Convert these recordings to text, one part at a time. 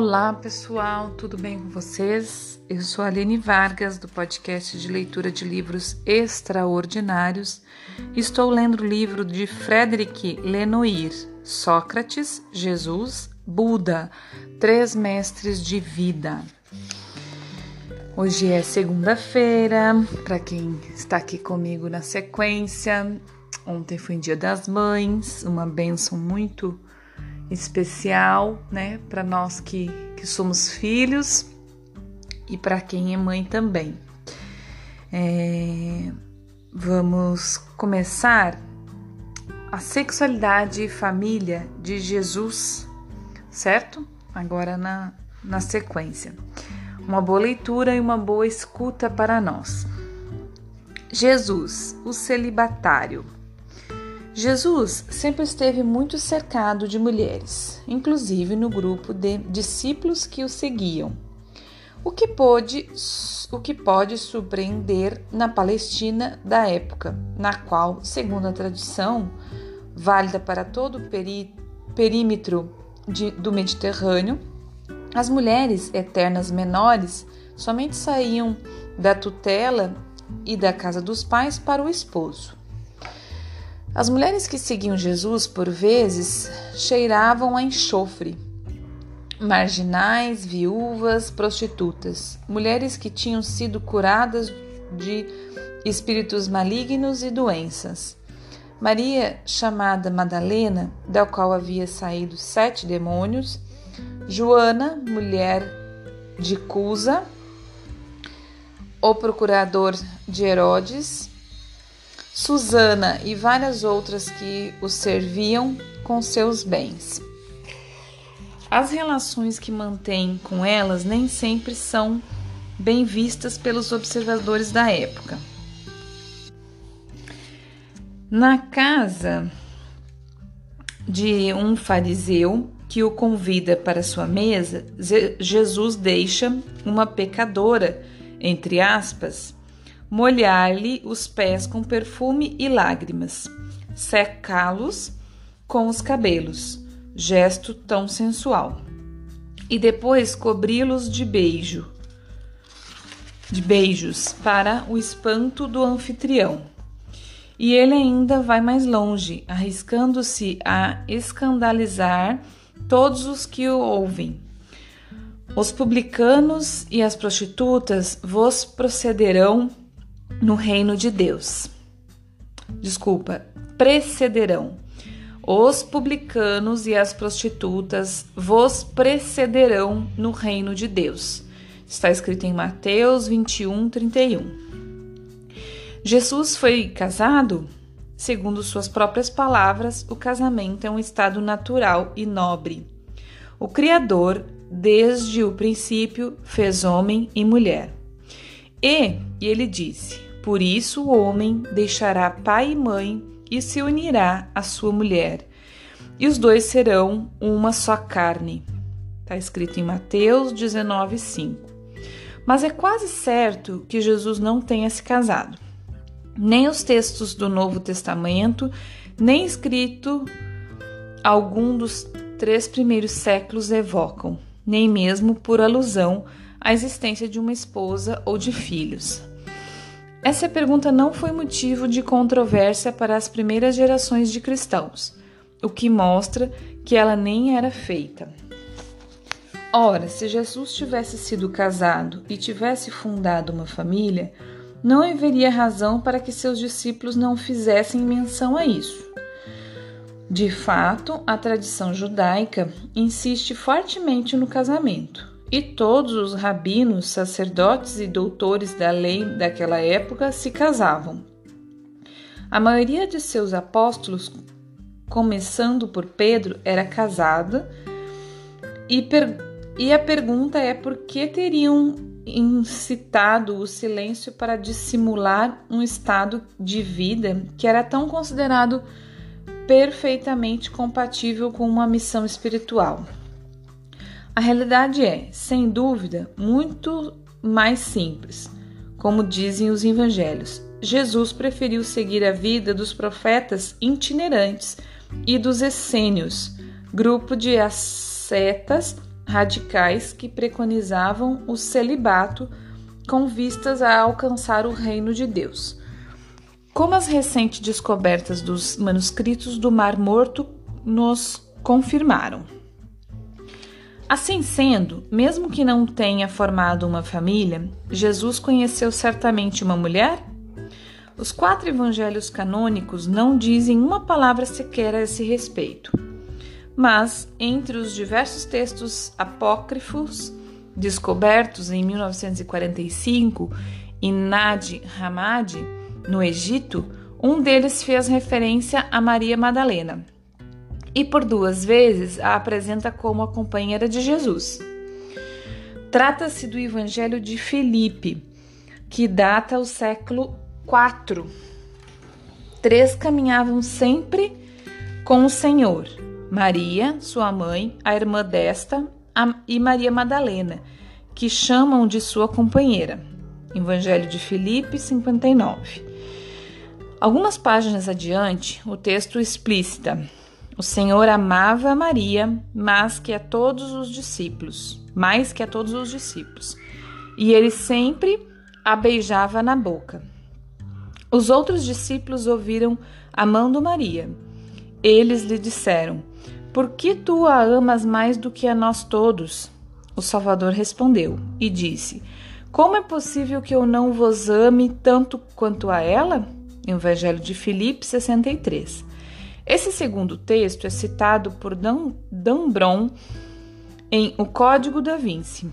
Olá pessoal, tudo bem com vocês? Eu sou a Aline Vargas do podcast de leitura de livros extraordinários. Estou lendo o livro de Frederic Lenoir, Sócrates, Jesus, Buda, Três Mestres de Vida. Hoje é segunda-feira, para quem está aqui comigo na sequência. Ontem foi Dia das Mães, uma benção muito especial, né, para nós que, que somos filhos e para quem é mãe também. É, vamos começar a sexualidade e família de Jesus, certo? Agora na, na sequência. Uma boa leitura e uma boa escuta para nós. Jesus, o celibatário. Jesus sempre esteve muito cercado de mulheres, inclusive no grupo de discípulos que o seguiam. O que pode, o que pode surpreender na Palestina da época, na qual, segundo a tradição, válida para todo o peri, perímetro de, do Mediterrâneo, as mulheres eternas menores somente saíam da tutela e da casa dos pais para o esposo. As mulheres que seguiam Jesus, por vezes, cheiravam a enxofre. Marginais, viúvas, prostitutas, mulheres que tinham sido curadas de espíritos malignos e doenças. Maria, chamada Madalena, da qual havia saído sete demônios, Joana, mulher de Cusa, o procurador de Herodes, Susana e várias outras que o serviam com seus bens. As relações que mantém com elas nem sempre são bem vistas pelos observadores da época. Na casa de um fariseu que o convida para sua mesa, Jesus deixa uma pecadora, entre aspas, molhar-lhe os pés com perfume e lágrimas, secá-los com os cabelos, gesto tão sensual, e depois cobri-los de beijo, de beijos, para o espanto do anfitrião. E ele ainda vai mais longe, arriscando-se a escandalizar todos os que o ouvem. Os publicanos e as prostitutas vos procederão no reino de Deus. Desculpa, precederão. Os publicanos e as prostitutas vos precederão no reino de Deus. Está escrito em Mateus 21, 31. Jesus foi casado? Segundo suas próprias palavras, o casamento é um estado natural e nobre. O Criador, desde o princípio, fez homem e mulher. E, e ele disse: Por isso o homem deixará pai e mãe e se unirá à sua mulher, e os dois serão uma só carne. Está escrito em Mateus 19, 5. Mas é quase certo que Jesus não tenha se casado. Nem os textos do Novo Testamento, nem escrito algum dos três primeiros séculos evocam, nem mesmo por alusão a existência de uma esposa ou de filhos. Essa pergunta não foi motivo de controvérsia para as primeiras gerações de cristãos, o que mostra que ela nem era feita. Ora, se Jesus tivesse sido casado e tivesse fundado uma família, não haveria razão para que seus discípulos não fizessem menção a isso. De fato, a tradição judaica insiste fortemente no casamento, e todos os rabinos, sacerdotes e doutores da lei daquela época se casavam. A maioria de seus apóstolos, começando por Pedro, era casada, e, e a pergunta é por que teriam incitado o silêncio para dissimular um estado de vida que era tão considerado perfeitamente compatível com uma missão espiritual. A realidade é, sem dúvida, muito mais simples. Como dizem os evangelhos, Jesus preferiu seguir a vida dos profetas itinerantes e dos essênios, grupo de ascetas radicais que preconizavam o celibato com vistas a alcançar o reino de Deus. Como as recentes descobertas dos manuscritos do Mar Morto nos confirmaram. Assim sendo, mesmo que não tenha formado uma família, Jesus conheceu certamente uma mulher? Os quatro evangelhos canônicos não dizem uma palavra sequer a esse respeito. Mas, entre os diversos textos apócrifos descobertos em 1945 em Nadi Hammadi, no Egito, um deles fez referência a Maria Madalena e por duas vezes a apresenta como a companheira de Jesus. Trata-se do Evangelho de Filipe, que data o século IV. Três caminhavam sempre com o Senhor: Maria, sua mãe, a irmã desta e Maria Madalena, que chamam de sua companheira. Evangelho de Filipe 59. Algumas páginas adiante, o texto explicita: o Senhor amava Maria, mas que a todos os discípulos, mais que a todos os discípulos, e ele sempre a beijava na boca. Os outros discípulos ouviram amando Maria. Eles lhe disseram: Por que tu a amas mais do que a nós todos? O Salvador respondeu e disse: Como é possível que eu não vos ame tanto quanto a ela? Evangelho de Filipe 63. Esse segundo texto é citado por Dan, Dan Bron em O Código da Vinci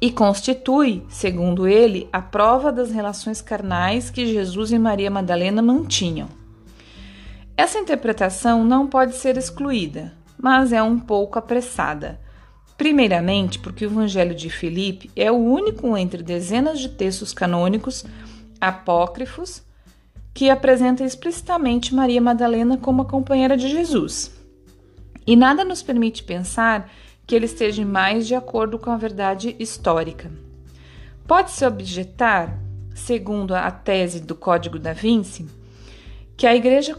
e constitui, segundo ele, a prova das relações carnais que Jesus e Maria Madalena mantinham. Essa interpretação não pode ser excluída, mas é um pouco apressada. Primeiramente, porque o Evangelho de Filipe é o único entre dezenas de textos canônicos apócrifos que apresenta explicitamente Maria Madalena como a companheira de Jesus. E nada nos permite pensar que ele esteja mais de acordo com a verdade histórica. Pode-se objetar, segundo a tese do Código da Vinci, que a Igreja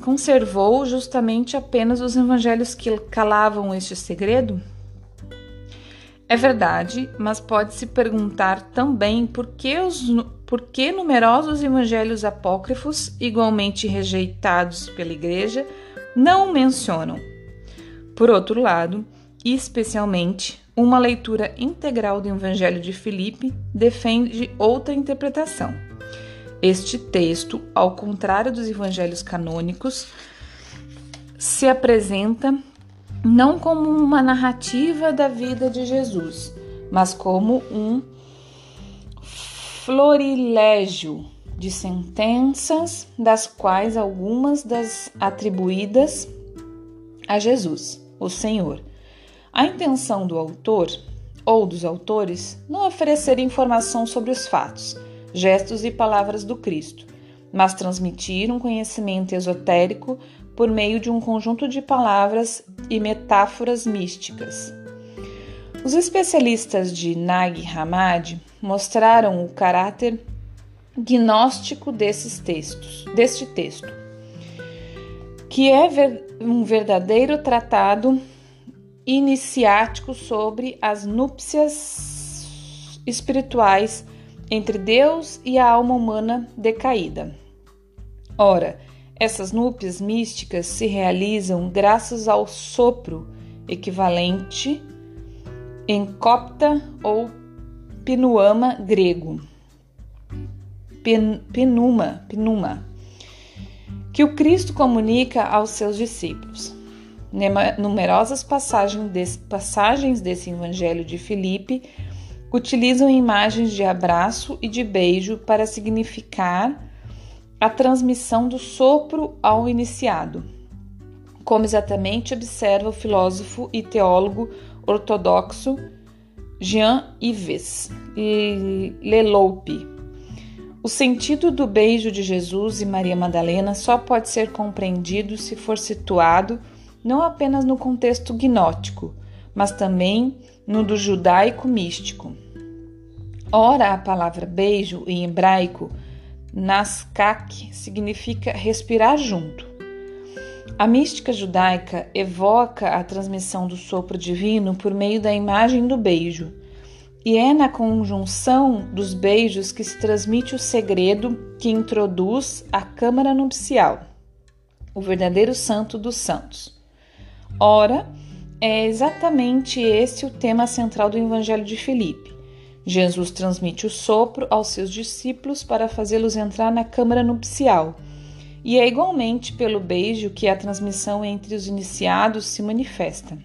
conservou justamente apenas os evangelhos que calavam este segredo? É verdade, mas pode-se perguntar também por que, os, por que numerosos evangelhos apócrifos, igualmente rejeitados pela Igreja, não o mencionam. Por outro lado, e especialmente, uma leitura integral do Evangelho de Filipe defende outra interpretação. Este texto, ao contrário dos evangelhos canônicos, se apresenta não como uma narrativa da vida de Jesus, mas como um florilégio de sentenças, das quais algumas das atribuídas a Jesus, o Senhor. A intenção do autor ou dos autores não oferecer informação sobre os fatos, gestos e palavras do Cristo, mas transmitir um conhecimento esotérico por meio de um conjunto de palavras e metáforas místicas. Os especialistas de Nag Hammadi mostraram o caráter gnóstico desses textos, deste texto, que é ver, um verdadeiro tratado iniciático sobre as núpcias espirituais entre Deus e a alma humana decaída. Ora, essas núpcias místicas se realizam graças ao sopro equivalente em copta ou pinuama grego. Pen, penuma, penuma, que o Cristo comunica aos seus discípulos. Numerosas passagens desse, passagens desse Evangelho de Filipe utilizam imagens de abraço e de beijo para significar a transmissão do sopro ao iniciado, como exatamente observa o filósofo e teólogo ortodoxo Jean-Yves Leloup. O sentido do beijo de Jesus e Maria Madalena só pode ser compreendido se for situado não apenas no contexto gnótico, mas também no do judaico místico. Ora, a palavra beijo em hebraico Naskak significa respirar junto. A mística judaica evoca a transmissão do sopro divino por meio da imagem do beijo, e é na conjunção dos beijos que se transmite o segredo que introduz a câmara nupcial, o verdadeiro santo dos santos. Ora, é exatamente esse o tema central do Evangelho de Filipe. Jesus transmite o sopro aos seus discípulos para fazê-los entrar na câmara nupcial e é igualmente pelo beijo que a transmissão entre os iniciados se manifesta.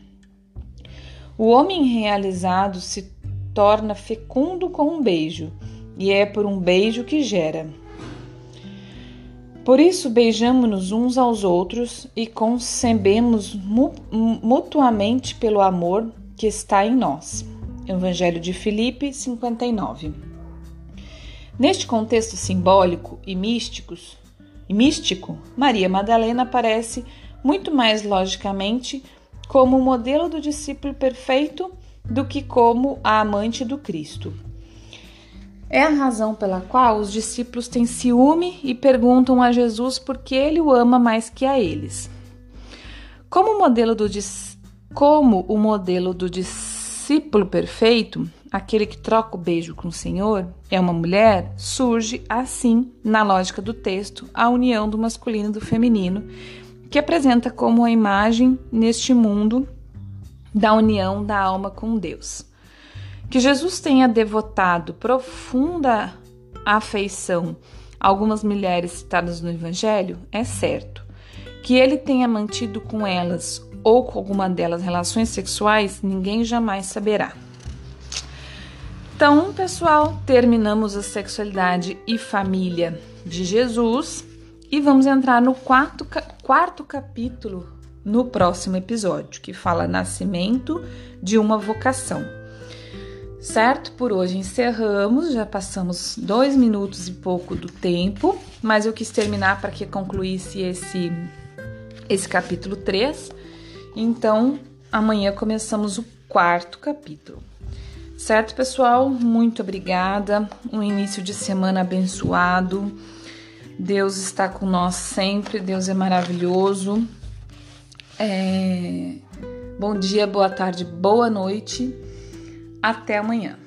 O homem realizado se torna fecundo com um beijo, e é por um beijo que gera. Por isso, beijamos-nos uns aos outros e concebemos mutuamente pelo amor que está em nós. Evangelho de Filipe 59. Neste contexto simbólico e místicos, místico, Maria Madalena aparece muito mais logicamente como o modelo do discípulo perfeito do que como a amante do Cristo. É a razão pela qual os discípulos têm ciúme e perguntam a Jesus por que ele o ama mais que a eles. Como o modelo do, como o modelo do discípulo perfeito, aquele que troca o beijo com o Senhor, é uma mulher, surge assim, na lógica do texto, a união do masculino e do feminino, que apresenta como a imagem neste mundo da união da alma com Deus. Que Jesus tenha devotado profunda afeição a algumas mulheres citadas no Evangelho é certo. Que ele tenha mantido com elas ou com alguma delas relações sexuais, ninguém jamais saberá. Então, pessoal, terminamos a sexualidade e família de Jesus e vamos entrar no quarto, quarto capítulo no próximo episódio, que fala nascimento de uma vocação. Certo? Por hoje encerramos, já passamos dois minutos e pouco do tempo, mas eu quis terminar para que concluísse esse, esse capítulo 3. Então, amanhã começamos o quarto capítulo. Certo, pessoal? Muito obrigada. Um início de semana abençoado. Deus está com nós sempre. Deus é maravilhoso. É... Bom dia, boa tarde, boa noite. Até amanhã.